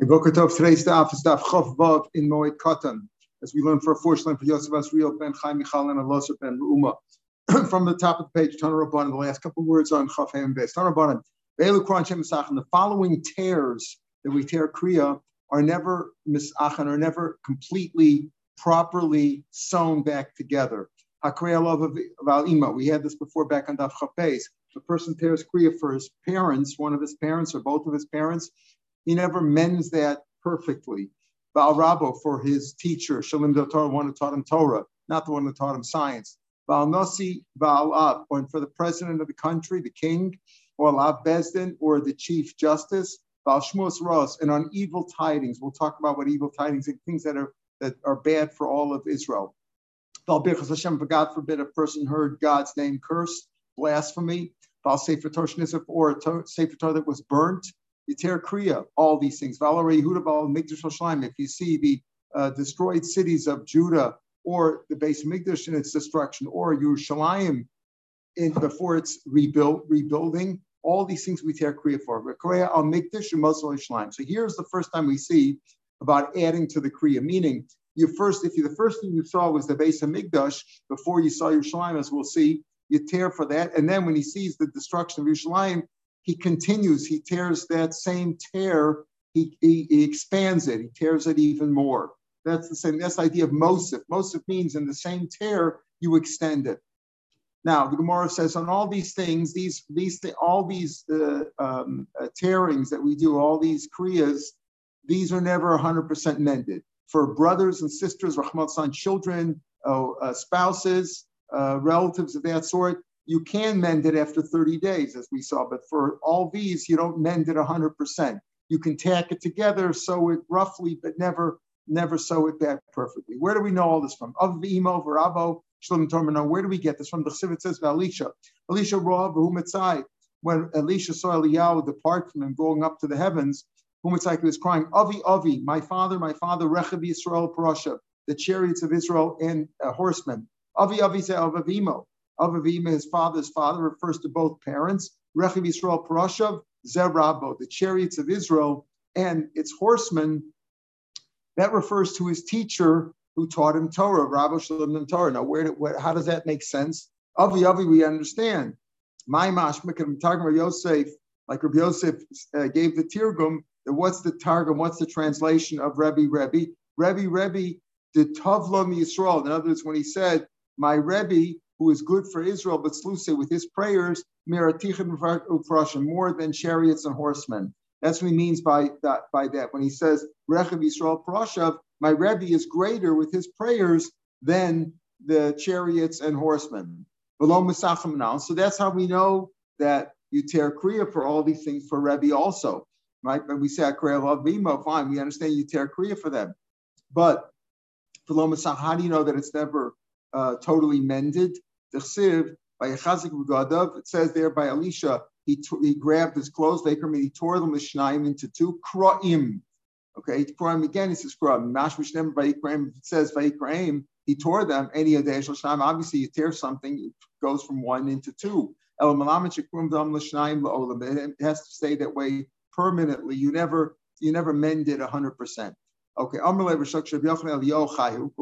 Today's daf is daf Chof Vav in Moed Katan, as we learn for a fourth line for Yosef Asriel ben Chaim Michal and Elazar ben Uma. From the top of the page, Tana Rabbanan, the last couple words on Chaf Ham Beis. Tana Rabbanan, Ve'elu Kran Shem Misachan, the following tears that we tear Kriya are never Misachan, are never completely, properly sewn back together. Hakriya Love of Ima, we had this before back on Daf Chaf Beis. The person tears Kriya for his parents, one of his parents or both of his parents, he never mends that perfectly. Baal Rabo for his teacher, Shalim Del Torah, one who taught him Torah, not the one who taught him science. Baal Nasi, Baal Ab, or for the president of the country, the king, or Lav Bezdin, or the chief justice. Baal Shmos Ros, and on evil tidings. We'll talk about what evil tidings and things that are that are bad for all of Israel. Baal Birchas Hashem, for God forbid a person heard God's name cursed, blasphemy. Baal Sefer Torah or a Sefer Torah that was burnt. Yiter Kriya, all these things. Valerie Yehuda Mikdash If you see the uh, destroyed cities of Judah or the base Mikdash in its destruction, or Yerushalayim in, before it's rebuilt, rebuilding, all these things we tear Kriya for. Kriya al Mikdash and Yerushalayim. So here's the first time we see about adding to the Kriya, meaning you first, if you the first thing you saw was the base of Mikdash before you saw Yerushalayim, as we'll see, you tear for that, and then when he sees the destruction of Yerushalayim, he continues, he tears that same tear, he, he, he, expands it, he tears it even more. That's the same, that's the idea of Mosif. Mosif means in the same tear, you extend it. Now, the Gemara says on all these things, these, these, all these uh, um, uh, tearings that we do, all these kriyas, these are never 100% mended. For brothers and sisters, Rahmat son, children, uh, uh spouses, uh, relatives of that sort, you can mend it after 30 days, as we saw, but for all these, you don't mend it 100%. You can tack it together, sew it roughly, but never, never sew it back perfectly. Where do we know all this from? Of the emo, Verabo, Shlom Tormano, where do we get this from? The Chsivit says, Elisha. Elisha Rav, Humitzai. When Elisha saw Eliyahu depart from him, going up to the heavens, Humitzai was crying, Avi, Avi, my father, my father, Rechav Yisrael Parasha, the chariots of Israel and uh, horsemen. Avi, Avi, Avavimo. Avavima, his father's father, refers to both parents. Rechiv Yisrael Parashav, Zerabo, the chariots of Israel, and its horsemen. That refers to his teacher who taught him Torah, Rabbi Shalom Torah. Now, where, where, how does that make sense? Avi Avi, we understand. My I'm talking about Yosef, like Rabbi Yosef uh, gave the Targum, what's the Targum, what's the translation of Rebbe Rebbe? Rebbe Rebbe, the Tavlom Yisrael. In other words, when he said, my Rebbe who is good for Israel, but Sluse with his prayers, more than chariots and horsemen. That's what he means by that. By that, when he says Rechav Yisrael Parashav, my Rebbe is greater with his prayers than the chariots and horsemen. So that's how we know that you tear Kriya for all these things for Rebbe also, right? But we say Kriya love Bima, fine. We understand you tear Kriya for them, but below how do you know that it's never uh, totally mended? by. It says there by Elisha, he, t- he grabbed his clothes, they and he tore them Mishnayim into two kroim. Okay, kroim again. He says kroim. Mashmish never by Ikraim. It says by. He tore them. Any of the Shnaim. Obviously, you tear something, it goes from one into two. It has to stay that way permanently. You never you never mend it hundred percent. Okay, but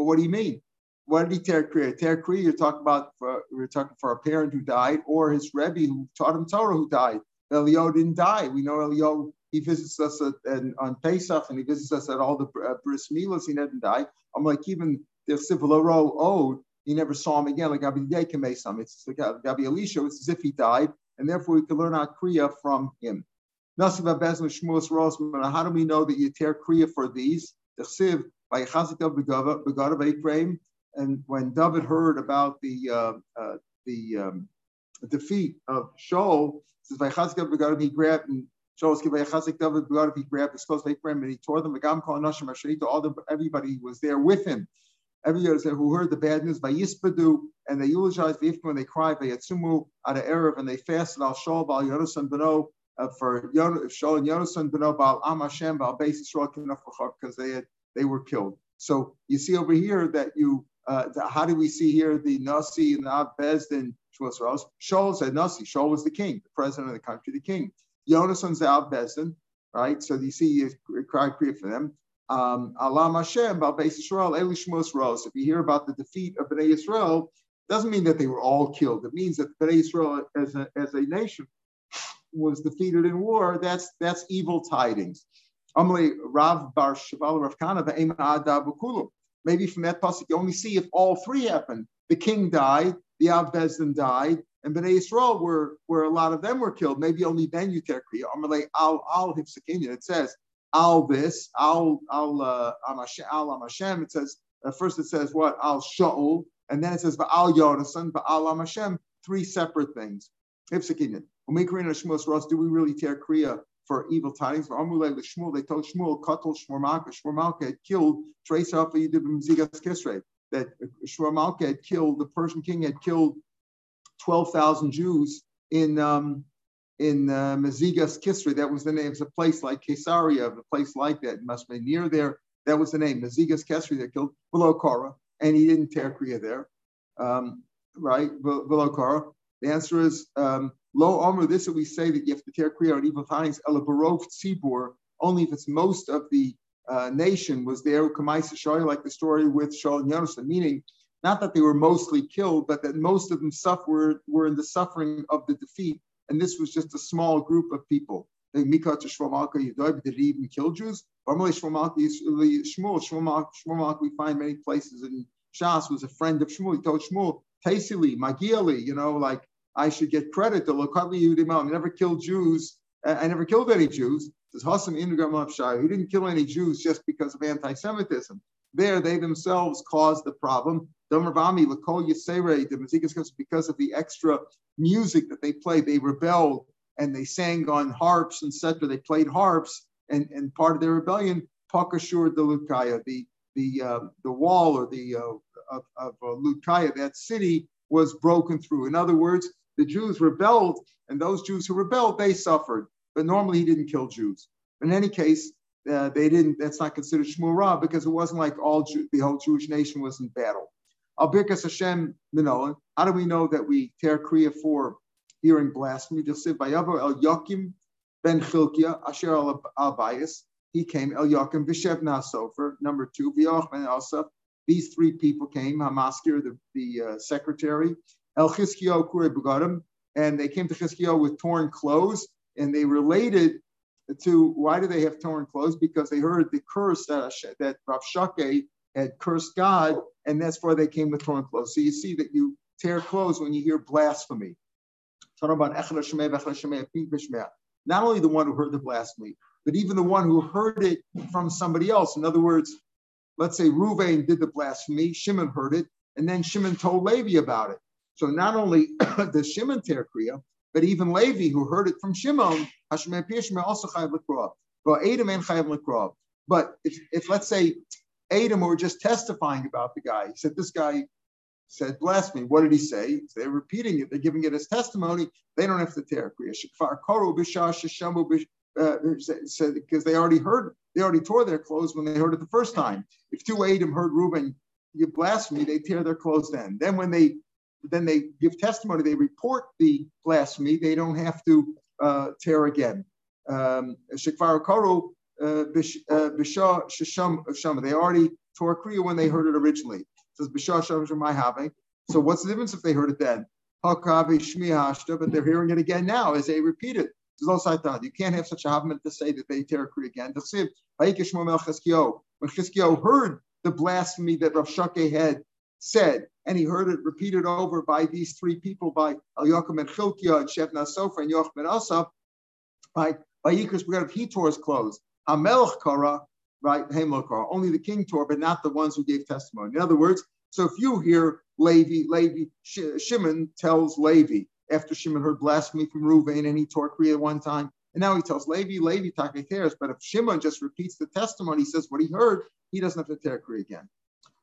what do you mean? What did he tear kriya? Tear kriya, you're talking about, for, we're talking for a parent who died or his Rebbe who taught him Torah who died. Elio didn't die. We know Elio, he visits us at, and, on Pesach and he visits us at all the uh, bris milas. He didn't die. I'm like, even the Sivaloro owed, he never saw him again, like Gabi Dekemesam. It's like Gabi Elisha, it's as if he died, and therefore we can learn our kriya from him. How do we know that you tear kriya for these? The Siv by Chazikav Begadav Ekrem, and when David heard about the uh, uh, the um, defeat of Shaul, says Vaychazik Begadim he grabbed and Shaul says Vaychazik David Begadim he grabbed his clothes and he tore them. Megam Kol Nashim Asherita. All the everybody was there with him. Everybody who heard the bad news by Yispadu and they eulogized Vayifkim and they cried Vayatsumu at Erev and they fasted al Shaul Bal Yonasan Beno uh, for Shaul and Yonasan Beno Bal Am Hashem Bal Beis Yisrael because they had they were killed. So you see over here that you uh, how do we see here the Nasi and the Bezdin Shaul said Nasi. Shaul was the king, the president of the country, the king. Yonasan's out Bezdin, right? So you see, you cry prayer for them. Um, Alam Hashem, Balbeis Israel, Elishmos Ros. If you hear about the defeat of Bnei Israel, doesn't mean that they were all killed. It means that Bnei Israel as a, as a nation was defeated in war. That's that's evil tidings. Amalei Rav Bar Shabbal Rav Kana Maybe from that pasuk you only see if all three happened. The king died, the Av Bezdin died, and Bnei Israel were where a lot of them were killed. Maybe only then you take. Amalei Al Al. It says Al this Al Al uh, Al Hashem. It says uh, first it says what Al Shaul, and then it says Al Yonasan, Al Hashem. Three separate things. Hifsakinya. When we do we really tear kriya for evil tidings. Amulei Shmuel, they told Shmuel, Katal Shmuel Shmuel had killed Trace Alpha Zigas Kisre. That Shmuel had killed, the Persian king had killed 12,000 Jews in um, in uh, Mazigas Kisra. That was the name. It's a place like Caesarea, a place like that. It must be near there. That was the name. Mazigas Kisra that killed below Korah, and he didn't tear Kriya there. Um, right, below Korah. The answer is um, Lo Omer, this we say that you have to tear Kriya on evil times, Elabarov Tzibur, only if it's most of the uh, nation was there, like the story with Shaul and Yonasan, meaning not that they were mostly killed, but that most of them suffered were in the suffering of the defeat, and this was just a small group of people. Did he even kill Jews? Normally, Shmuel, Shmuel, we find many places in Shas was a friend of Shmuel. He told Shmuel, Tasili, Magiali, you know, like I should get credit. The I never killed Jews. I never killed any Jews. He didn't kill any Jews just because of anti-Semitism. There, they themselves caused the problem. Domervami, Lakol Yisere, the Mazikas because of the extra music that they played, they rebelled and they sang on harps, etc. They played harps, and, and part of their rebellion, Pakashur the Lukaya, the the uh, the wall or the uh, of, of uh, Lukaya, that city was broken through. In other words, the Jews rebelled, and those Jews who rebelled, they suffered. But normally he didn't kill Jews. In any case, uh, they didn't. That's not considered Shmuel Ra because it wasn't like all Jew, the whole Jewish nation was in battle. Al Birkas Hashem Minolan. How do we know that we tear Kriya for hearing blasphemy? Just say Vayavar El Yakim Ben Chilkia Asher Al Bayis. He came El Yakim Vishev Nasofer. Number two V'yoch Ben Elsa. These three people came. Hamaskir, the, the uh, secretary, El Chizkiyo Kure Begadim, and they came to Chizkiyo with torn clothes, and they related to why do they have torn clothes? Because they heard the curse uh, that, that Rav Shake had cursed God, and that's why they came with torn clothes. So you see that you tear clothes when you hear blasphemy. Talking about not only the one who heard the blasphemy, but even the one who heard it from somebody else. In other words, let's say Ruvain did the blasphemy, Shimon heard it, and then Shimon told Levi about it. So not only does Shimon tear Kriya, but even Levi, who heard it from Shimon, also chayav l'krov. Well, Adam and chayav l'krov. But if, if let's say Adam were just testifying about the guy, he said this guy said blasphemy. What did he say? They're repeating it. They're giving it as testimony. They don't have to tear Kriya. Koru uh, said because they already heard, they already tore their clothes when they heard it the first time. If two Adam heard Reuben give blasphemy, they tear their clothes then. Then when they then they give testimony, they report the blasphemy, they don't have to uh, tear again. Um, Shekvar Karo, uh, uh, they already tore Kriya when they heard it originally. It says Bishah Sham So what's the difference if they heard it then? But they're hearing it again now as they repeat it. You can't have such a havman to say that they tear Kriya again. When Chizkiyo heard the blasphemy that Rav Shake had said, and he heard it repeated over by these three people, by El Yochim and Chilkia and Shevna Sofer and Yochim and Asaf, by by Yikris Brigad, he tore his clothes. Hamelch Kara, right? Hamel Kara. Only the king tore, but not the ones who gave testimony. In other words, so if you hear Levi, Levi, Shimon tells Levi after Shimon heard blasphemy from Reuven and he tore Kriya one time, and now he tells Levi, Levi Take cares. But if Shimon just repeats the testimony, he says what he heard, he doesn't have to tear Kriya again.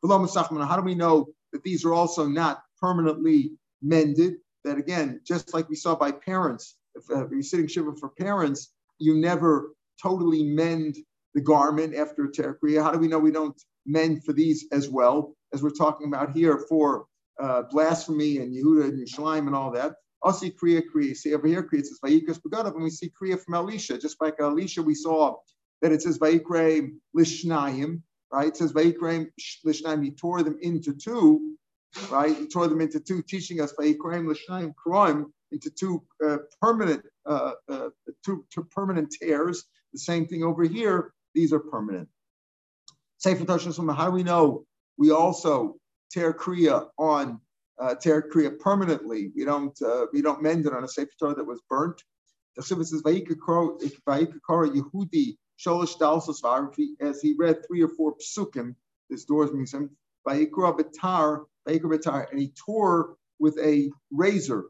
How do we know that these are also not permanently mended? That again, just like we saw by parents, if uh, you're sitting shiva for parents, you never totally mend the garment after a terakriya. How do we know we don't mend for these as well as we're talking about here for uh, blasphemy and Yehuda and Yerushalayim and all that? Also Kriya Kriya. See over here, Kriya it says Vayikas Begadav, and we see Kriya from Elisha. Just like Elisha, we saw that it says Vayikre Lishnayim, right? It says Vayikre Lishnayim. He tore them into two, right? He tore them into two, teaching us Vayikre Lishnayim Kroim into two uh, permanent, uh, uh, two, two permanent tears. The same thing over here. These are permanent. Sefer Toshim, how do we know we also tear Kriya on uh, tear Kriya permanently. We don't uh, we don't mend it on a Sefer Torah that was burnt. The Chivah says Vayikakor Yehudi Sholosh Dalsos as he read three or four psukim. This doors him Vayikra Batar Vayikra Batar, and he tore with a razor.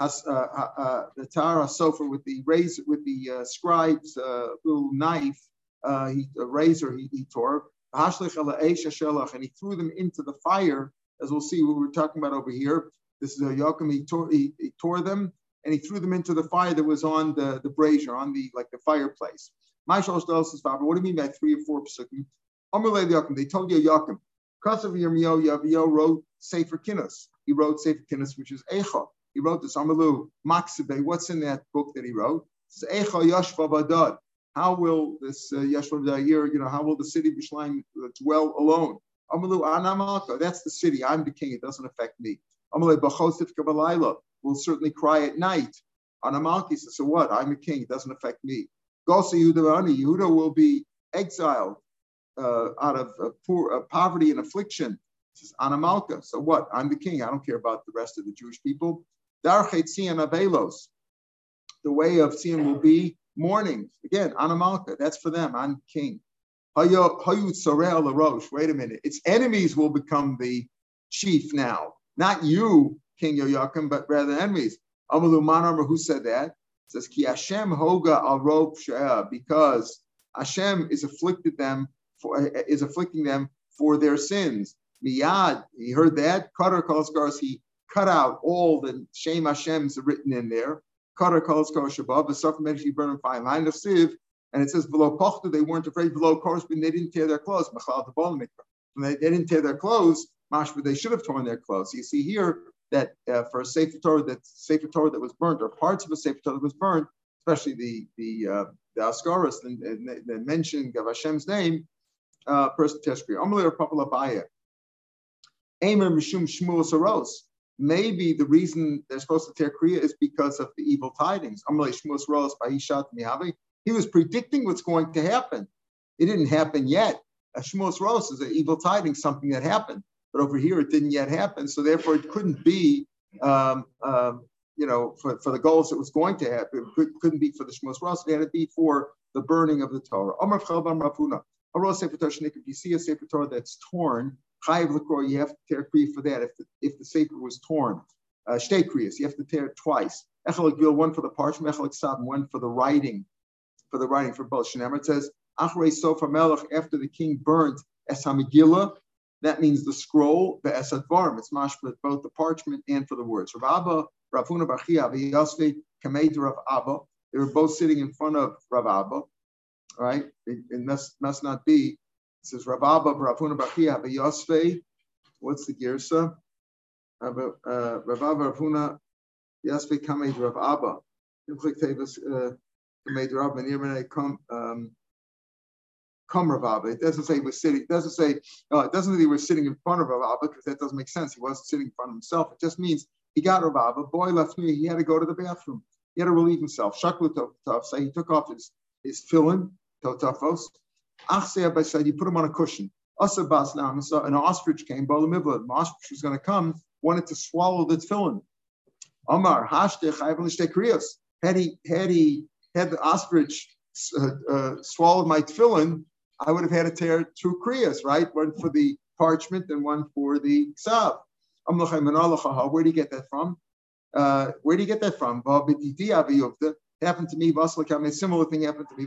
Uh, uh, uh the tar sofa with the razor with the uh, scribe's uh, little knife, uh, he, a razor he, he tore, and he threw them into the fire as we'll see what we're talking about over here. This is a Yaakov, he tore, he, he tore them and he threw them into the fire that was on the, the brazier, on the like the fireplace. What do you mean by three or four psukim? They told you Yaakov. Kasav Yirmiyahu Yavio wrote Sefer Kinnos. He wrote Sefer Kinnos, which is Echa. He wrote this Amalu Maksibe. What's in that book that he wrote? It's Echa Yashva Badad. How will this uh, Yashva year, you know, how will the city of Bishleim dwell alone? Amalu Anamalka, that's the city. I'm the king. It doesn't affect me. Amalei Bachosif Kabbalayla will certainly cry at night. Anamalki says, so what? I'm a king. It doesn't affect me. Gosa Yehuda Yehuda will be exiled uh, out of uh, poor uh, poverty and affliction. Says Anamalka. So what? I'm the king. I don't care about the rest of the Jewish people. Darchet Tzion Avelos. The way of Tzion will be mourning. Again, Anamalka. That's for them. I'm king. Wait a minute. Its enemies will become the chief now. Not you, King Yoakim, but rather enemies. Amalu Manamar, who said that? It says, Ki Hashem hoga al because Hashem is afflicted them for is afflicting them for their sins. Miyad, he heard that. Cutter Kalskars, he cut out all the Shem Hashem's written in there. Cutter Kalskar Shabbat, the Suffer Medici burn fine line of Siv, and it says below pochta, they weren't afraid below korban, they didn't tear their clothes. They, they didn't tear their clothes, mashma, they should have torn their clothes. You see here that uh, for a Sefer Torah that Sefer Torah that was burned or parts of a Sefer Torah that was burned, especially the the uh, the Askaras, the, the, mentioning of Hashem's name, uh, person teshkri. Amalei Papa Labaya. Aimer Mishum Shmuel Saros. Maybe the reason they're supposed to tear Kriya is because of the evil tidings. Amalei Shmuel Saros by Ishat Mihavi. He was predicting what's going to happen. It didn't happen yet. Shmos Ros is an evil tidings, something that happened. But over here, it didn't yet happen. So therefore, it couldn't be, um, um, you know, for, for the goals it was going to happen. It could, couldn't be for the Shmos Ros. It had to be for the burning of the Torah. Omar Chalbam Rafuna. If you see a Sefer Torah that's torn, you have to tear kriya for that if the, if the Sefer was torn. Uh, kriyas, you have to tear it twice. One for the parchment, one for the writing for the writing for both. It says, Achrei Sofa Melech, after the king burnt Es that means the scroll, the Esadvarim. It's mashpet both the parchment and for the words. Rav Abba, Ravuna Bachia, Yosve, Kamed Rav Abba. They were both sitting in front of Rav Abba, right? It, must, must not be. It says Rav Abba, Ravuna Bachia, Yosve. What's the girsa? Uh, Rav Abba, Ravuna, Yosve, Kamed Rav Abba. Uh, Rav come Rav Abba. It doesn't say he was sitting. It doesn't say uh, it doesn't say he was sitting in front of Rav Abba because that doesn't make sense. He wasn't sitting in front of himself. It just means he got Rav Abba. Boy left me. He had to go to the bathroom. He had to relieve himself. Shaklu. So he took off his his tefillin totafos. Achsei said he put him on a cushion. Asa bas an ostrich came. Bolamivla. The ostrich was going to come. Wanted to swallow the tefillin. Omar hashtech kriyos. Had he had he had the ostrich uh, uh, swallowed my tefillin, I would have had to tear two kriyas, right? One for the parchment and one for the ksav. Where do you get that from? Uh, where do you get that from? Happened to me. A similar thing happened to me.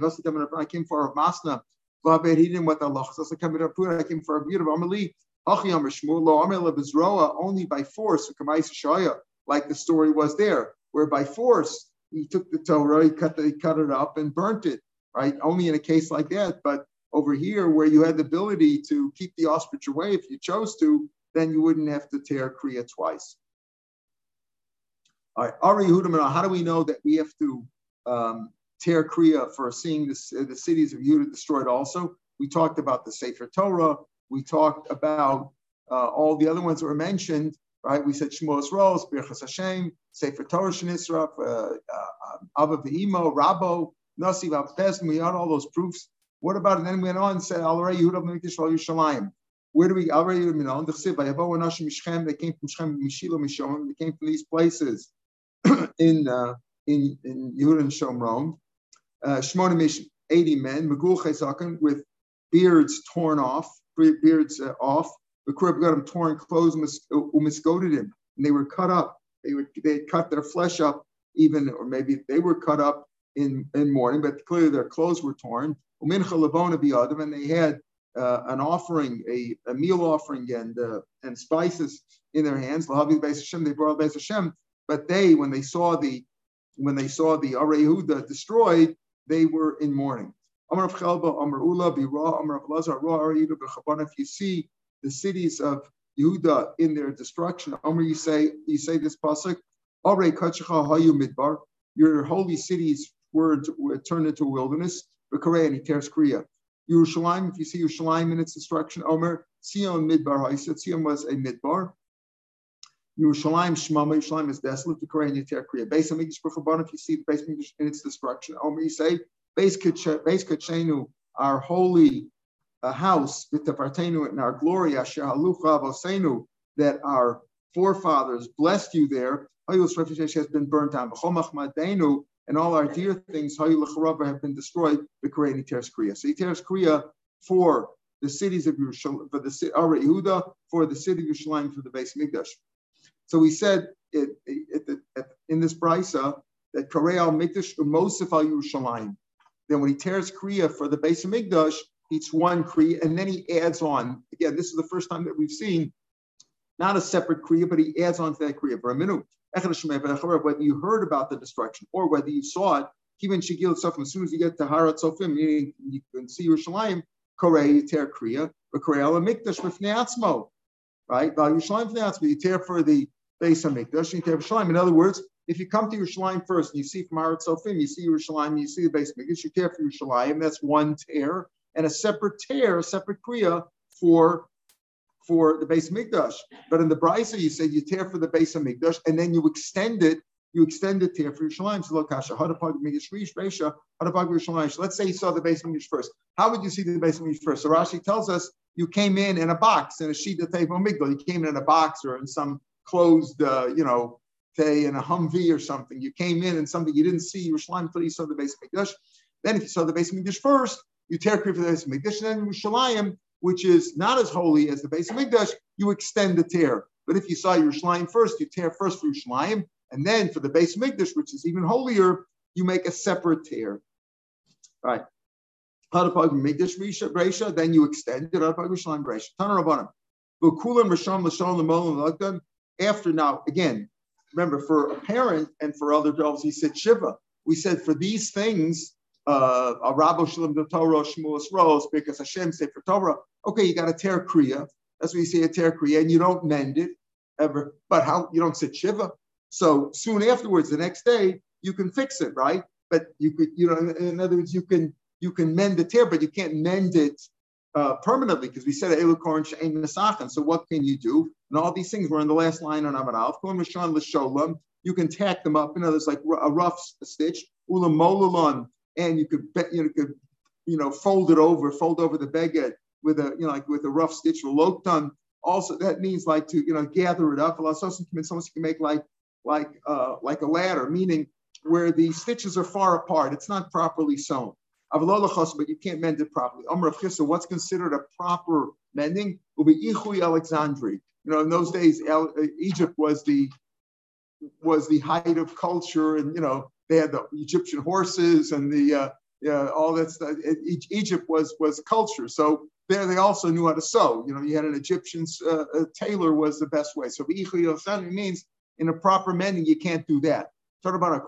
I came for a masna. He didn't want the Allah. I came for a beautiful Amali. Only by force, like the story was there, where by force he took the Torah, he cut, the, he cut it up and burnt it, right? Only in a case like that. But over here, where you had the ability to keep the ostrich away if you chose to, then you wouldn't have to tear Kriya twice. All right, Ari Yehuda, how do we know that we have to um, tear Kriya for seeing the, the cities of Yehuda destroyed also? We talked about the Sefer Torah. We talked about uh, all the other ones that were mentioned, right? We said Shmuel's Rose, Birchas Hashem, Sefer Torah Shenisraf, uh, uh, Ava V'imo, Rabo, Nasiv Avpes, we had all those proofs. What about, and then we went on and said, Al Yehuda Mikdash Yerushalayim. Where do we already know? The Chsiv, Vayavo Anashim Mishchem, they came from Shchem, Mishilo, Mishom, they came from these places in uh, in in Yehuda and Shomron. Uh, Shmona Mish, 80 men, Megul Chesakim, with beards torn off, beards uh, off. The Kurab got them torn clothes, umisgoted him, and they were cut up. They would they cut their flesh up, even or maybe they were cut up in in mourning, but clearly their clothes were torn. Umincha Lavona biyadav, and they had uh, an offering, a, a meal offering, and uh, and spices in their hands. Lahavi Beis Hashem, they brought Beis Hashem, but they, when they saw the when they saw the Arehuda destroyed, they were in mourning. Amar of Chelba, Amar Ula, Bira, Amar of Lazar, Ra Arehuda. If you see the cities of Yehuda in their destruction, Amar, you say you say this pasuk, Are Kachacha Hayu Midbar. Your holy cities were, were turned into a wilderness. And he tears Kriya. Yerushalayim, if you see Yerushalayim in its destruction, Omer, Sion Midbar Haiset, Sion was a Midbar. Yerushalayim Shmama, Yerushalayim is desolate, the Korean Yater Kriya. Base Amikdash B'Chabon, if you see the base Amikdash in its destruction, Omer, you say, Base Kachenu, our holy uh, house, V'Tafartenu, in our glory, Asher Halucha Vosenu, that our forefathers blessed you there, has been burnt down. And all our dear things, have been destroyed, Korean tears Kriya. So he tears Kriya for the cities of Yerushalayim, for the Ara Yehuda, for the city of Yerushalayim, for the base Mikdash. So we said it, it, it, in this brisa that Karei al Mikdash Mosif al Yerushalayim. Then when he tears Kriya for the base of Mikdash, eats one Kriya, and then he adds on. Again, this is the first time that we've seen not a separate Kriya, but he adds on to that Kriya for a minute whether you heard about the destruction or whether you saw it, even Shigil Sofim, as soon as you get to Harat Sofim, meaning you can see Yerushalayim, Korei Ter Kriya, but Korei Ala Mikdash Mifnei right? Val Yerushalayim Fnei you tear for the base of Mikdash, you tear for Yerushalayim. In other words, if you come to Yerushalayim first and you see from Harat Sofim, you see Yerushalayim, you see the base of Mikdash, you tear for Yerushalayim, that's one tear, and a separate tear, a separate Kriya for for the base Mikdash. But in the Brisa, you say you tear for the base of Mikdash, and then you extend it. You extend it tear for Yerushalayim. So look, Kasha, Let's say you saw the base Mikdash first. How would you see the base Mikdash first? So Rashi tells us you came in in a box in a sheet of table Migdal. You came in in a box or in some closed, uh, you know, say in a Humvee or something. You came in in something you didn't see Yerushalayim until you saw the base Mikdash. Then if you saw the base Mikdash first, you tear for the base Mikdash, and then Yerushalayim which is not as holy as the base of Mikdash, you extend the tear. But if you saw your Yerushalayim first, you tear first for your Yerushalayim, and then for the base of Mikdash, which is even holier, you make a separate tear. All right. Then you extend it. After now, again, remember for a parent and for other adults, he said Shiva. We said for these things, uh, a Rabo Shalom the Torah, Shmuel's Rose, because Hashem said for Torah, okay, you got to tear Kriya. That's what you say a tear Kriya, and you don't mend it ever. But how you don't sit Shiva. So soon afterwards, the next day, you can fix it, right? But you could, you know, in other words, you can you can mend the tear, but you can't mend it uh, permanently because we said Elukorin Shein Mesachan. So what can you do? And all these things were in the last line on Amar You can tack them up. You know, there's like a rough stitch. Ulam and you could you know, could you know fold it over, fold over the beged with a you know like with a rough stitch or loktan. Also, that means like to you know gather it up. A lot of Someone can make like like uh, like a ladder, meaning where the stitches are far apart. It's not properly sewn. But you can't mend it properly. So what's considered a proper mending will be Ichui Alexandri. You know, in those days, Egypt was the was the height of culture, and you know they had the Egyptian horses and the uh, yeah, all that stuff. Egypt was was culture, so there they also knew how to sew. You know, you had an Egyptian uh, tailor was the best way. So it means in a proper mending you can't do that. Talk about a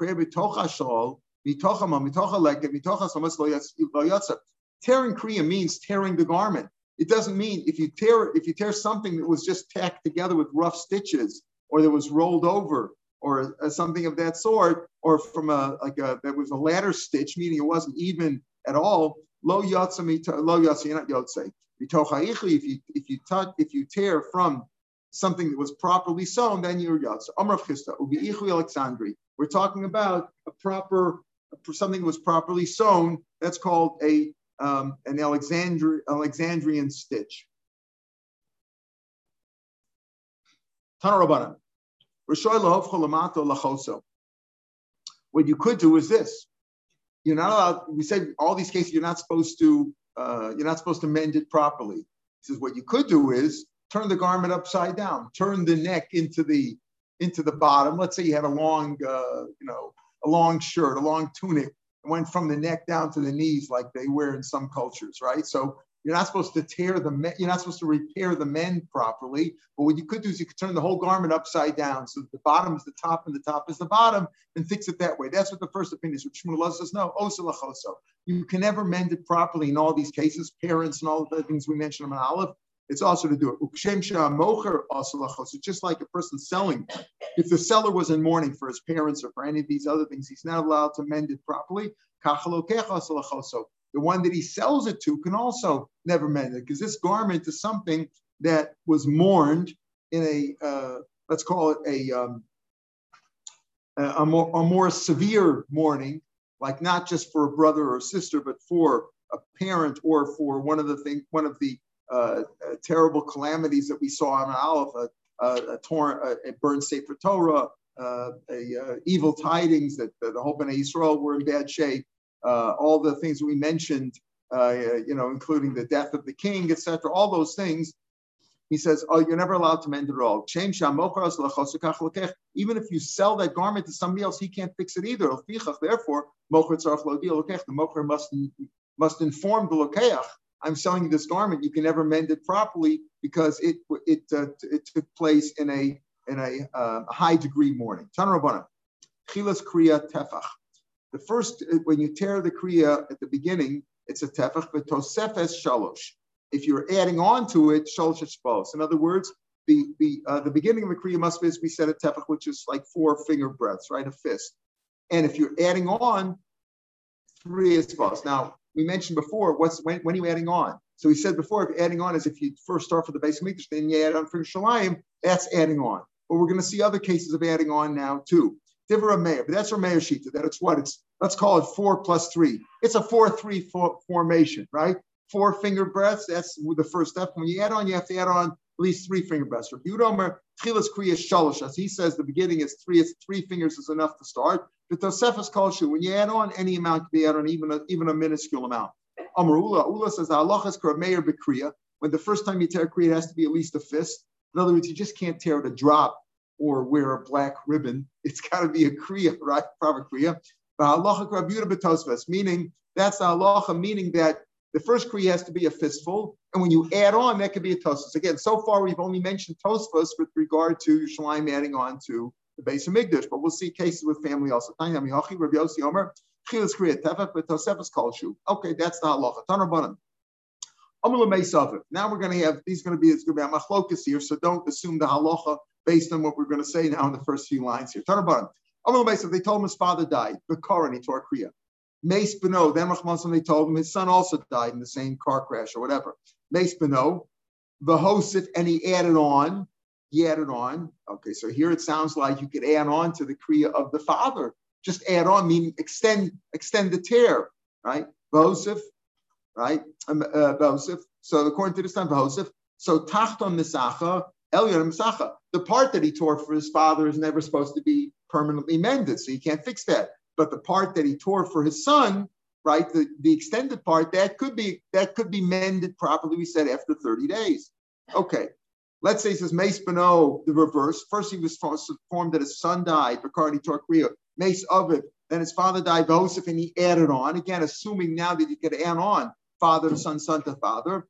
Tearing kriya means tearing the garment. It doesn't mean if you tear if you tear something that was just tacked together with rough stitches or that was rolled over or uh, something of that sort, or from a like a that was a ladder stitch, meaning it wasn't even at all. Lo yotza lo yotza, you're not yotze. If you if you touch if you tear from something that was properly sewn, then you're yotza. Amrav chista Alexandri. We're talking about a proper something that was properly sewn. That's called a um, an Alexandri, Alexandrian stitch. What you could do is this. You're not allowed, we said all these cases, you're not supposed to, uh, you're not supposed to mend it properly. He says, what you could do is turn the garment upside down, turn the neck into the into the bottom. Let's say you had a long, uh, you know, a long shirt, a long tunic, went from the neck down to the knees like they wear in some cultures, right? So you're not supposed to tear the men, you're not supposed to repair the men properly. But what you could do is you could turn the whole garment upside down. So the bottom is the top and the top is the bottom and fix it that way. That's what the first opinion is. Which Shmuel says, no, osalachoso. You can never mend it properly in all these cases, parents and all the things we mentioned in Aleph. It's also to do it. Ukshem It's just like a person selling. If the seller was in mourning for his parents or for any of these other things, he's not allowed to mend it properly. The one that he sells it to can also never mend it because this garment is something that was mourned in a, uh, let's call it a, um, a, more, a more severe mourning, like not just for a brother or sister, but for a parent or for one of the thing, one of the uh, uh, terrible calamities that we saw in Aleph, a, a, a, torn, a, a burned Sefer Torah, uh, a, uh, evil tidings that, that the whole Bnei Israel were in bad shape, all the things we mentioned, uh, you know, including the death of the king, etc. All those things. He says, "Oh, you're never allowed to mend it at all." Even if you sell that garment to somebody else, he can't fix it either. Therefore, the mocher must must inform the lokeach I'm selling you this garment, you can never mend it properly because it it uh, it took place in a in a uh, high degree mourning. Tanarabana, chilas kriya tefach. The first when you tear the kriya at the beginning, it's a tefach, but tosefes shalosh. If you're adding on to it, shalosh shpos. In other words, the the uh, the beginning of the kriya must be, as we said, a tefach, which is like four finger breadths, right, a fist. And if you're adding on, three is Now, we mentioned before, what's when, when are you adding on? So we said before, if adding on is if you first start for the basic mikdash, then you add on for Shalayim, that's adding on. But we're going to see other cases of adding on now too. Divra Meir, but that's our Meir Shita, that it's what? It's let's call it four plus three. It's a four-three four, formation, right? Four finger breaths, that's the first step. When you add on, you have to add on at least three finger breaths. Yudomer Chilas Kriya Shalosh, as he says the beginning is three, it's three fingers is enough to start. But Tosefas Kolshu, when you add on any amount, can be added on even a, even a minuscule amount. Amrula, Ula Ula says, Allah is Meir Bekriya. When the first time you tear a kriya, it has to be at least a fist. In other words, you just can't tear it a drop or wear a black ribbon. It's got to be a kriya, right? Proper kriya. Meaning, that's the halacha, meaning that the first kriya has to be a fistful, and when you add on, that could be a tosfos. Again, so far we've only mentioned tosfos with regard to Yerushalayim adding on to the base of Migdash, but we'll see cases with family also. Okay, that's the halacha. Now we're going to have these going to be it's going to be a machlokas here, so don't assume the halacha based on what we're going to say now in the first few lines here. Tanabanan. They told him his father died. The Koran, he tore kriya. Mace Beno, then they told him his son also died in the same car crash or whatever. Mace Beno, the Hosef, and he added on he added on. Okay, so here it sounds like you could add on to the Kriya of the father. Just add on, meaning extend extend the tear, right? Bosif, right? Um, uh. So according to this time, Bosif. So Tachton Misacha, Elyon Misacha. The part that he tore for his father is never supposed to be permanently mended, so you can't fix that. But the part that he tore for his son, right, the, the extended part, that could be that could be mended properly, we said, after 30 days. Okay, Let's say he says Mace Beno, the reverse. First, he was informed that his son died, Bacardi Torquia. Mace of it. then his father died, Joseph, and he added on. Again, assuming now that you could add on father to son, son to father.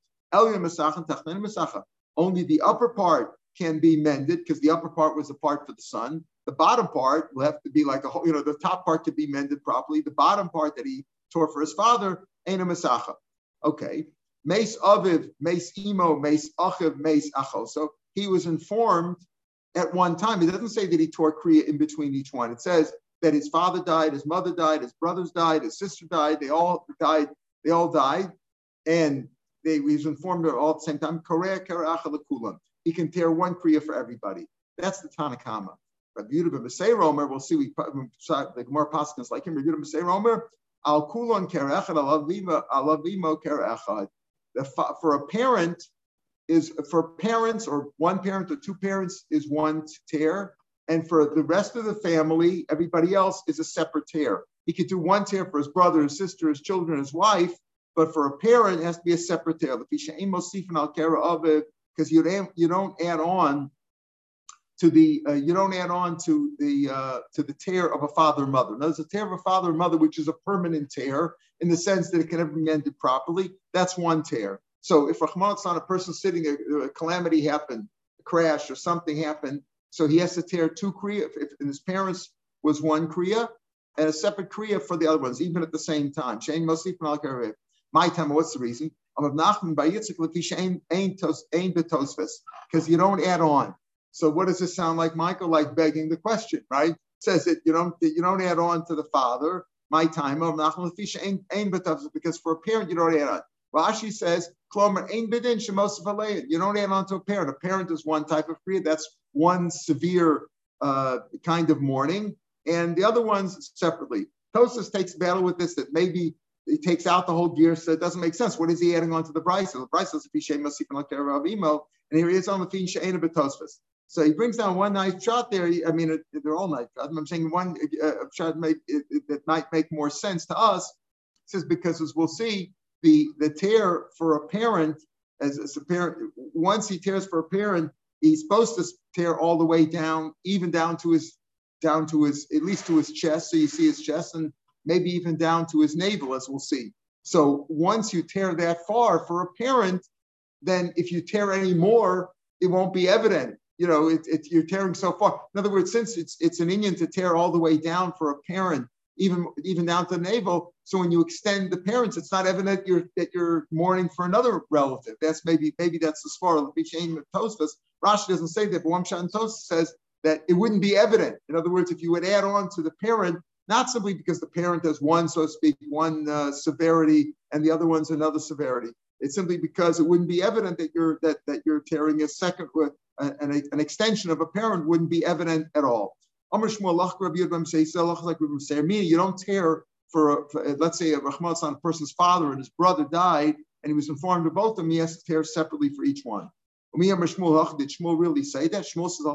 Only the upper part can be mended because the upper part was the part for the son. The bottom part will have to be like a whole, you know, the top part could be mended properly. The bottom part that he tore for his father ain't a masacha. Okay. Mace Aviv, Mace Imo, Mace Achiv, Mace Achol. So he was informed at one time. It doesn't say that he tore Kriya in between each one. It says that his father died, his mother died, his brothers died, his sister died. They all died. They all died, and they he was informed all at the same time. He can tear one kriya for everybody. That's the Tanakama. Rabbi Yehuda B'Masei Romer, we'll see. We the Gemara Paskins like him. Rabbi Yehuda B'Masei Romer, al kulon kerechad alavimo kerechad. For a parent is for parents or one parent or two parents is one tear, and for the rest of the family, everybody else is a separate tear. He could do one tear for his brother, his sister, his children, his wife, but for a parent, it has to be a separate tear. Because you don't you don't add on to the uh, you don't add on to the uh, to the tear of a father and mother. Now, there's a tear of a father and mother, which is a permanent tear in the sense that it can never be mended properly. That's one tear. So if Rahman on a person sitting, a, a, calamity happened, a crash or something happened, so he has to tear two kriya. If, if his parents was one kriya and a separate kriya for the other ones, even at the same time. Shane Mosif My time, what's the reason? Because you don't add on. So what does this sound like, Michael? Like begging the question, right? It says that you don't you don't add on to the father. My time of because for a parent you don't add on. Rashi says, Klomer ein bidin shemos You don't add on to a parent. A parent is one type of kriya. That's one severe uh, kind of mourning, and the other ones separately. Tosfos takes battle with this that maybe he takes out the whole gear, so it doesn't make sense. What is he adding on to the Brisa? The Brisa is Fishay Masifan Imo, and here he is on the Fin She'ena Betosfas. So he brings down one nice shot there. I mean, they're all nice. I'm saying one uh, shot make, it, it, that might make more sense to us. Says because as we'll see, the the tear for a parent, as, as a parent, once he tears for a parent, he's supposed to tear all the way down, even down to his down to his at least to his chest. So you see his chest and maybe even down to his navel, as we'll see. So once you tear that far for a parent, then if you tear any more, it won't be evident. You know, it, it, you're tearing so far. In other words, since it's it's an Indian to tear all the way down for a parent, even even down to the navel. So when you extend the parents, it's not evident you're, that you're mourning for another relative. That's maybe maybe that's as far as the svara of Tosfos. Rashi doesn't say that, but Wamshan Tosfos says that it wouldn't be evident. In other words, if you would add on to the parent, not simply because the parent has one, so to speak, one uh, severity and the other one's another severity. It's simply because it wouldn't be evident that you're that that you're tearing a second uh, an, an extension of a parent wouldn't be evident at all. Meaning you don't tear for, for let's say a a person's father and his brother died, and he was informed of both of them, he has to tear separately for each one. Did Shmuel really say that? Shmuel says,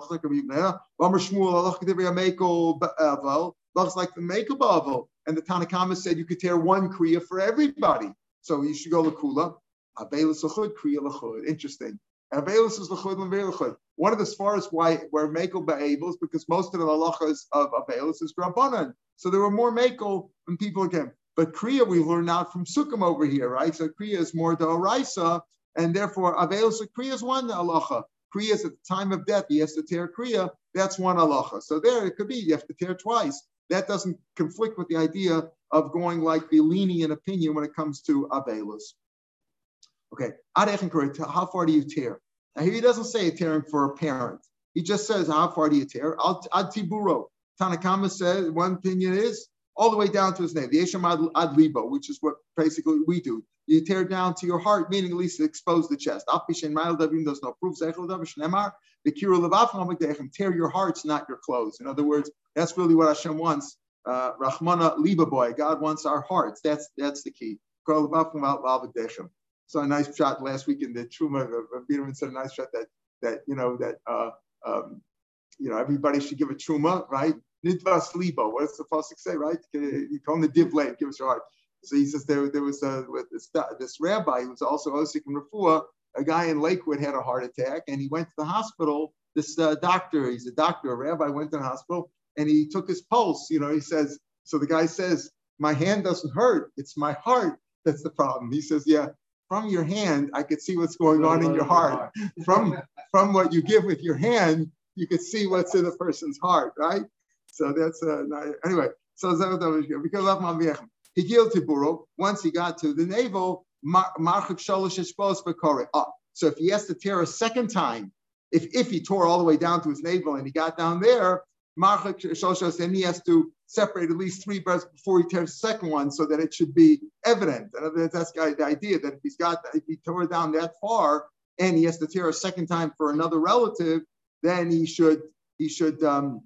like the Meko Bavel. And the Tanakama said you could tear one Kriya for everybody. So you should go Lakula. A bailushud, Kriya Lachud. Interesting. Avelus is l'chud and l'chud. One of the svaras why where makel ba'ables because most of the halachas of Avelus is rabbanan. So there were more makel than people again. But kriya we learn out from Sukkim over here, right? So kriya is more da'oraisa, and therefore Avelus kriya is one halacha. Kriya is at the time of death. He has to tear kriya. That's one halacha. So there it could be you have to tear twice. That doesn't conflict with the idea of going like the lenient opinion when it comes to Avelus. Okay, how far do you tear? Now here he doesn't say tearing for a parent. He just says, how far do you tear? Ad tiburo. Tanakama says, one opinion is all the way down to his name, the Yesham ad, libo, which is what basically we do. You tear down to your heart, meaning at least expose the chest. There's no proof. Tear your hearts, not your clothes. In other words, that's really what Hashem wants. Uh, Rahmana liba boy. God wants our hearts. That's that's the key. So a nice shot last week in the Truma. Biederman said a nice shot that that you know that uh, um, you know everybody should give a Truma, right? Nidvas libo. What does the pasuk say, right? You call him the div give us your heart. So he says there, there was a, this, this rabbi who was also Osik and Rafua, a guy in Lakewood had a heart attack and he went to the hospital. This uh, doctor, he's a doctor, a rabbi went to the hospital and he took his pulse. You know, he says, so the guy says, my hand doesn't hurt. It's my heart that's the problem. He says, yeah, from your hand, I could see what's going on in your heart. From from what you give with your hand, you could see what's in the person's heart, right? So that's uh, anyway. So because he killed Tiburo. Once he got to the navel, Marchuk Ah, so if he has to tear a second time, if, if he tore all the way down to his navel and he got down there, Shoshos, then he has to separate at least three breasts before he tears the second one so that it should be evident. And that's the idea that if he's got, if he tore down that far and he has to tear a second time for another relative, then he should, he should, um,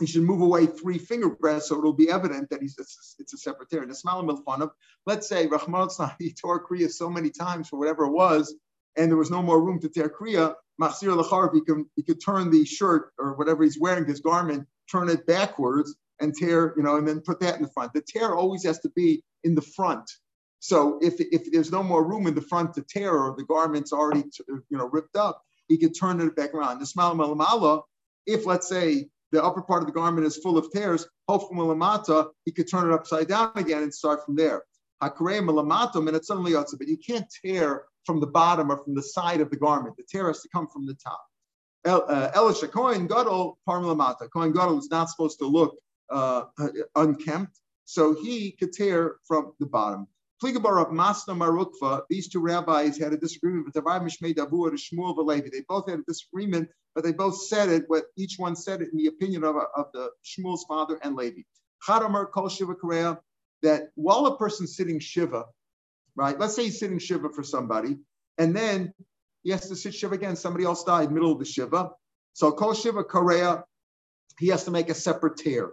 he should move away three finger so it'll be evident that he's it's, it's a separate tear. And let's say Rahman he tore Kriya so many times for whatever it was, and there was no more room to tear Kriya, Machzir Lacharv, he could, he could turn the shirt or whatever he's wearing, his garment, turn it backwards and tear, you know, and then put that in the front. The tear always has to be in the front. So if, if there's no more room in the front to tear or the garment's already, you know, ripped up, he could turn it back around. The malamala, if let's say the upper part of the garment is full of tears, he could turn it upside down again and start from there. And it's suddenly but you can't tear from the bottom or from the side of the garment. The tear has to come from the top. Uh, Elisha Kohen Gadol Parmalamata. Kohen Gadol is not supposed to look uh, unkempt, so he could tear from the bottom. Pligabar Masna Marukva, these two rabbis had a disagreement with the Rabbi Mishmei and Shmuel Valevi. They both had a disagreement, but they both said it, what each one said it in the opinion of, of the Shmuel's father and Levi. Chadamer Kol Shiva Korea, that while a person's sitting Shiva, right? Let's say he's sitting Shiva for somebody, and then he has to sit Shiva again. Somebody else died middle of the Shiva. So Kol Shiva Korea, he has to make a separate tear,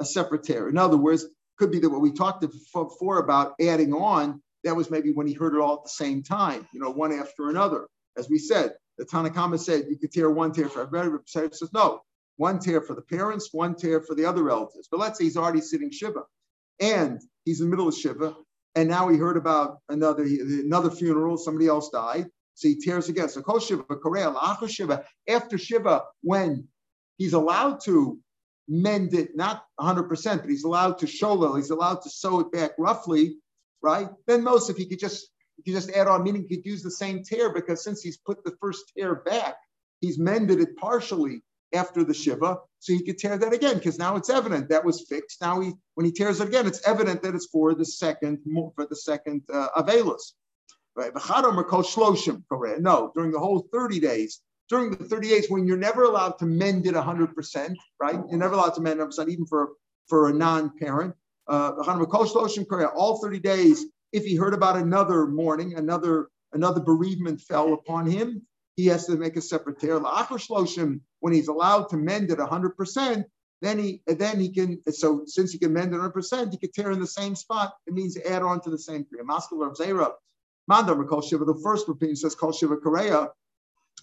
a separate tear. In other words, could be that what we talked before about adding on, that was maybe when he heard it all at the same time, you know, one after another. As we said, the Tanakama said you could tear one tear for everybody. It says no, one tear for the parents, one tear for the other relatives. But let's say he's already sitting Shiva and he's in the middle of Shiva and now he heard about another another funeral, somebody else died, so he tears again. So Kol Shiva, Korea, Shiva, after Shiva, when he's allowed to mend it, not 100%, but he's allowed to show he's allowed to sew it back roughly, right? Then most if he could just could just add on, meaning he could use the same tear because since he's put the first tear back, he's mended it partially after the Shiva, so he could tear that again because now it's evident that was fixed. Now he, when he tears it again, it's evident that it's for the second for the second uh, Avelus. Right? No, during the whole 30 days, during the 30 days when you're never allowed to mend it 100%, right? You're never allowed to mend it 100%, even for, for a non-parent. Uh, all 30 days, if he heard about another mourning, another another bereavement fell upon him, he has to make a separate tear. When he's allowed to mend it 100%, then he then he can. So since he can mend it 100%, he can tear in the same spot. It means add on to the same kriya. Maskal of Zera, Mandar Kol Shiva. The first opinion says Kol Shiva Korea.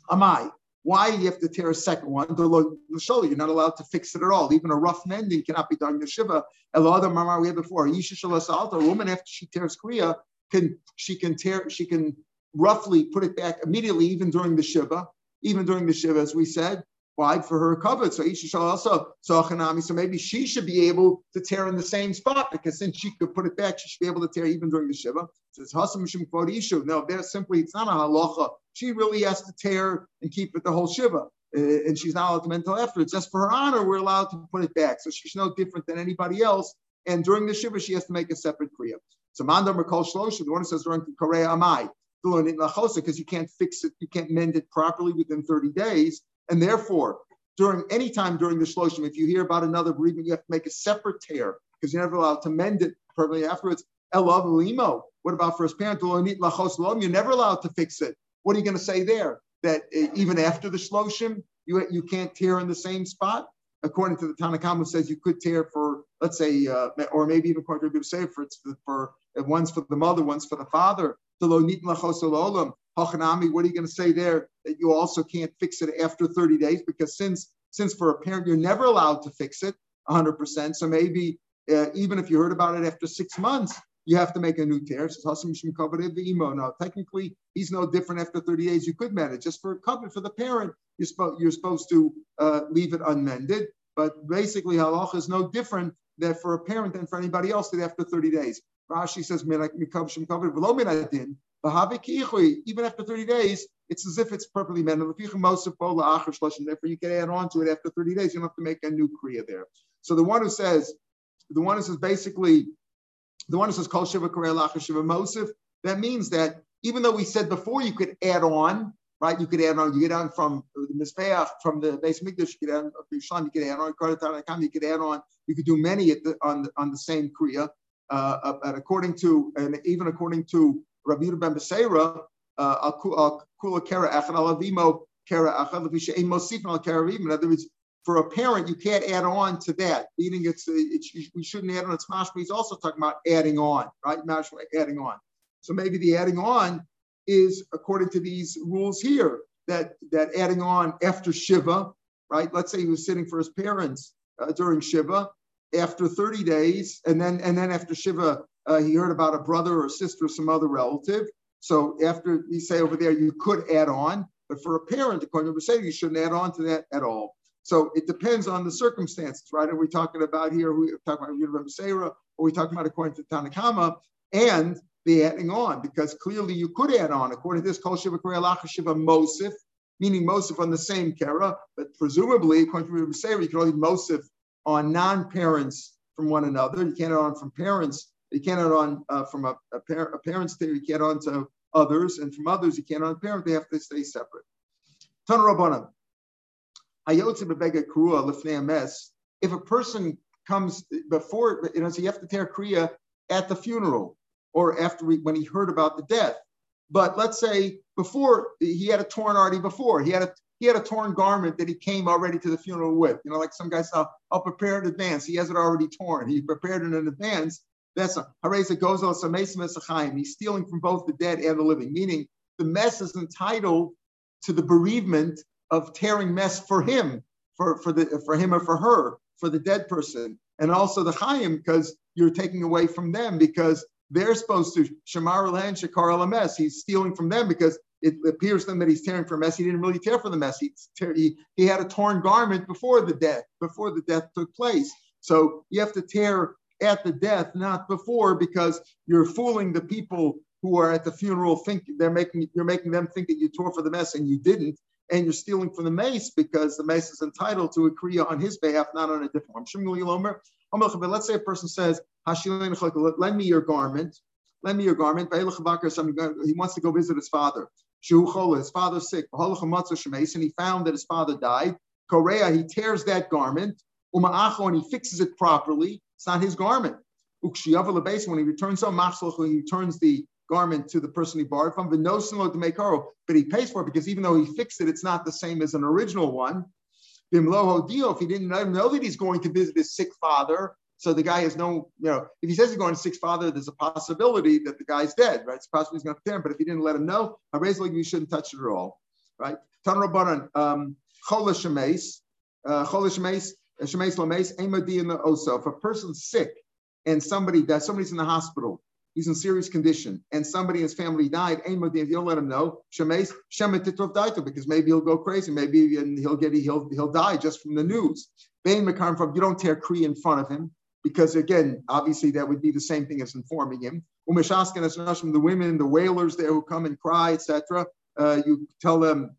Amai. Why you have to tear a second one? You're not allowed to fix it at all. Even a rough mending cannot be done in the Shiva. other Mamar we had before. A woman after she tears kriya can she can tear she can roughly put it back immediately, even during the Shiva, even during the Shiva, as we said. Why? For her covered. So Isha shall also Sachanami. So maybe she should be able to tear in the same spot because since she could put it back, she should be able to tear even during the Shiva. It says Hasam Mishim Ishu. No, they're simply, it's not a halacha. She really has to tear and keep it the whole Shiva. Uh, and she's not allowed to mental after. It's just for her honor, we're allowed to put it back. So she's no different than anybody else. And during the Shiva, she has to make a separate Kriya. So Mandam Kol Shlosha, the one who says during Korea Amai, because you can't fix it, you can't mend it properly within 30 days. And therefore, during any time during the shloshim, if you hear about another bereavement, you have to make a separate tear because you're never allowed to mend it permanently afterwards. Elav limo. What about first parent? You're never allowed to fix it. What are you going to say there? That uh, even after the shloshim, you, you can't tear in the same spot? According to the Tanakhama says you could tear for, let's say, uh, or maybe even according to it's for, for one's for the mother, one's for the father. What are you going to say there that you also can't fix it after 30 days? Because since since for a parent you're never allowed to fix it 100%, so maybe uh, even if you heard about it after six months, you have to make a new tear. Now, technically, he's no different after 30 days. You could manage just for cover for the parent. You're, spo- you're supposed to uh, leave it unmended. But basically, halacha is no different that for a parent than for anybody else that after 30 days. Rashi says, even after 30 days, it's as if it's perfectly mended. Therefore, you can add on to it after 30 days. You don't have to make a new kriya there. So the one who says, the one who says basically, the one who says kol shiva shiva mosif, that means that even though we said before you could add on, right? You could add on, you get on from the Mizbeach, from the Beis Mikdash, you could add on, you could add on, you could add on, you could do many the, on, on the same Kriya. Uh, uh, and according to, and even according to Rabbi Ben Beseira, uh, kula kera echad alavimo kera al kera In other words, for a parent, you can't add on to that. Meaning, it's, it's we shouldn't add on. It's mashma. He's also talking about adding on, right? Mashma, adding on. So maybe the adding on is according to these rules here that that adding on after shiva, right? Let's say he was sitting for his parents uh, during shiva. After 30 days, and then and then after shiva, uh, he heard about a brother or sister or some other relative. So after you say over there, you could add on, but for a parent, according to Mercedes, you shouldn't add on to that at all. So it depends on the circumstances, right? Are we talking about here? Are we talking about Rabbi Sarah? Are we talking about according to Tanakama? And the adding on, because clearly you could add on, according to this, Kol Shiva Shiva Mosif, meaning Mosif on the same Kara, but presumably, according to Rabbi Sarah, you can only Mosif on non-parents from one another. You can't add on from parents. You can't add on uh, from a, a, par- a parent's theory. You can't on to others, and from others you can't on parent. They have to stay separate. Tan Rabbanan. If a person comes before, you know, so you have to tear kriya at the funeral or after we, when he heard about the death. But let's say before he had a torn already before he had a he had a torn garment that he came already to the funeral with. You know, like some guys say, I'll prepare in advance. He has it already torn. He prepared it in advance. That's a He's stealing from both the dead and the living, meaning the mess is entitled to the bereavement of tearing mess for him, for, for, the, for him or for her, for the dead person. And also the Chaim, because you're taking away from them because they're supposed to Shamar Lan Shakar mess. He's stealing from them because it appears to them that he's tearing for mess. He didn't really tear for the mess. He, he, he had a torn garment before the death, before the death took place. So you have to tear at the death, not before, because you're fooling the people who are at the funeral. Think they're making you're making them think that you tore for the mess and you didn't and you're stealing from the mace because the mace is entitled to a kriya on his behalf, not on a different one. But let's say a person says, lend me your garment, lend me your garment. He wants to go visit his father. His father's sick. And he found that his father died. Korea, he tears that garment. And he fixes it properly. It's not his garment. When he returns home, he returns the garment to the person he borrowed from, but he pays for it because even though he fixed it, it's not the same as an original one. If he didn't know that he's going to visit his sick father, so the guy has no, you know, if he says he's going to sick father, there's a possibility that the guy's dead, right? It's possible he's going to him, but if he didn't let him know, I raised like you shouldn't touch it at all, right? Tan Rabbanan, um, Chola Shemes, uh, Chola Shemes, Shemes Lames, Emadina Oso. If a person's sick and somebody that somebody's in the hospital he's in serious condition, and somebody in his family died, if you don't let him know, Shemes, Shemetitov Daito, because maybe he'll go crazy, maybe he'll get he'll he'll die just from the news. Bain from you don't tear Cree in front of him, because again, obviously that would be the same thing as informing him. The women, the wailers there who come and cry, etc. Uh, you tell them,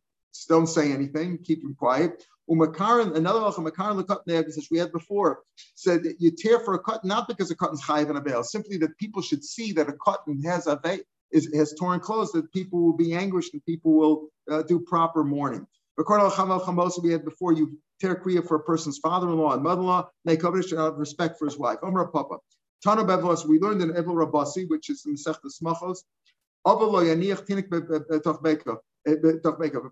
don't say anything, keep them quiet. Umakaran, another halacha, Makaran lekatnev, which we had before, said that you tear for a cut not because a cotton's chayiv and a veil, simply that people should see that a cotton has a veil, is, has torn clothes, that people will be anguished and people will uh, do proper mourning. We had before you tear kriya for a person's father-in-law and mother-in-law, make out of respect for his wife. Omer Papa. Tana Bevos, we learned in Evel Rabasi, which is in Sech Smachos, a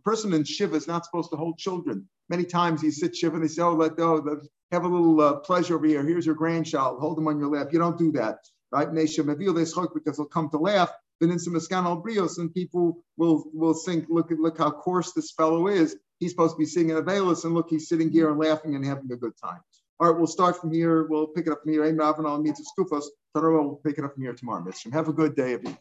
person in Shiva is not supposed to hold children. Many times he sits Shiva and they say, Oh, let go, have a little uh, pleasure over here. Here's your grandchild, hold him on your lap. You don't do that, right? Because they'll come to laugh. And people will will think, look at look how coarse this fellow is. He's supposed to be sitting singing a Velas, and look, he's sitting here and laughing and having a good time. All right, we'll start from here. We'll pick it up from here. We'll pick it up from here tomorrow. Have a good day, everybody.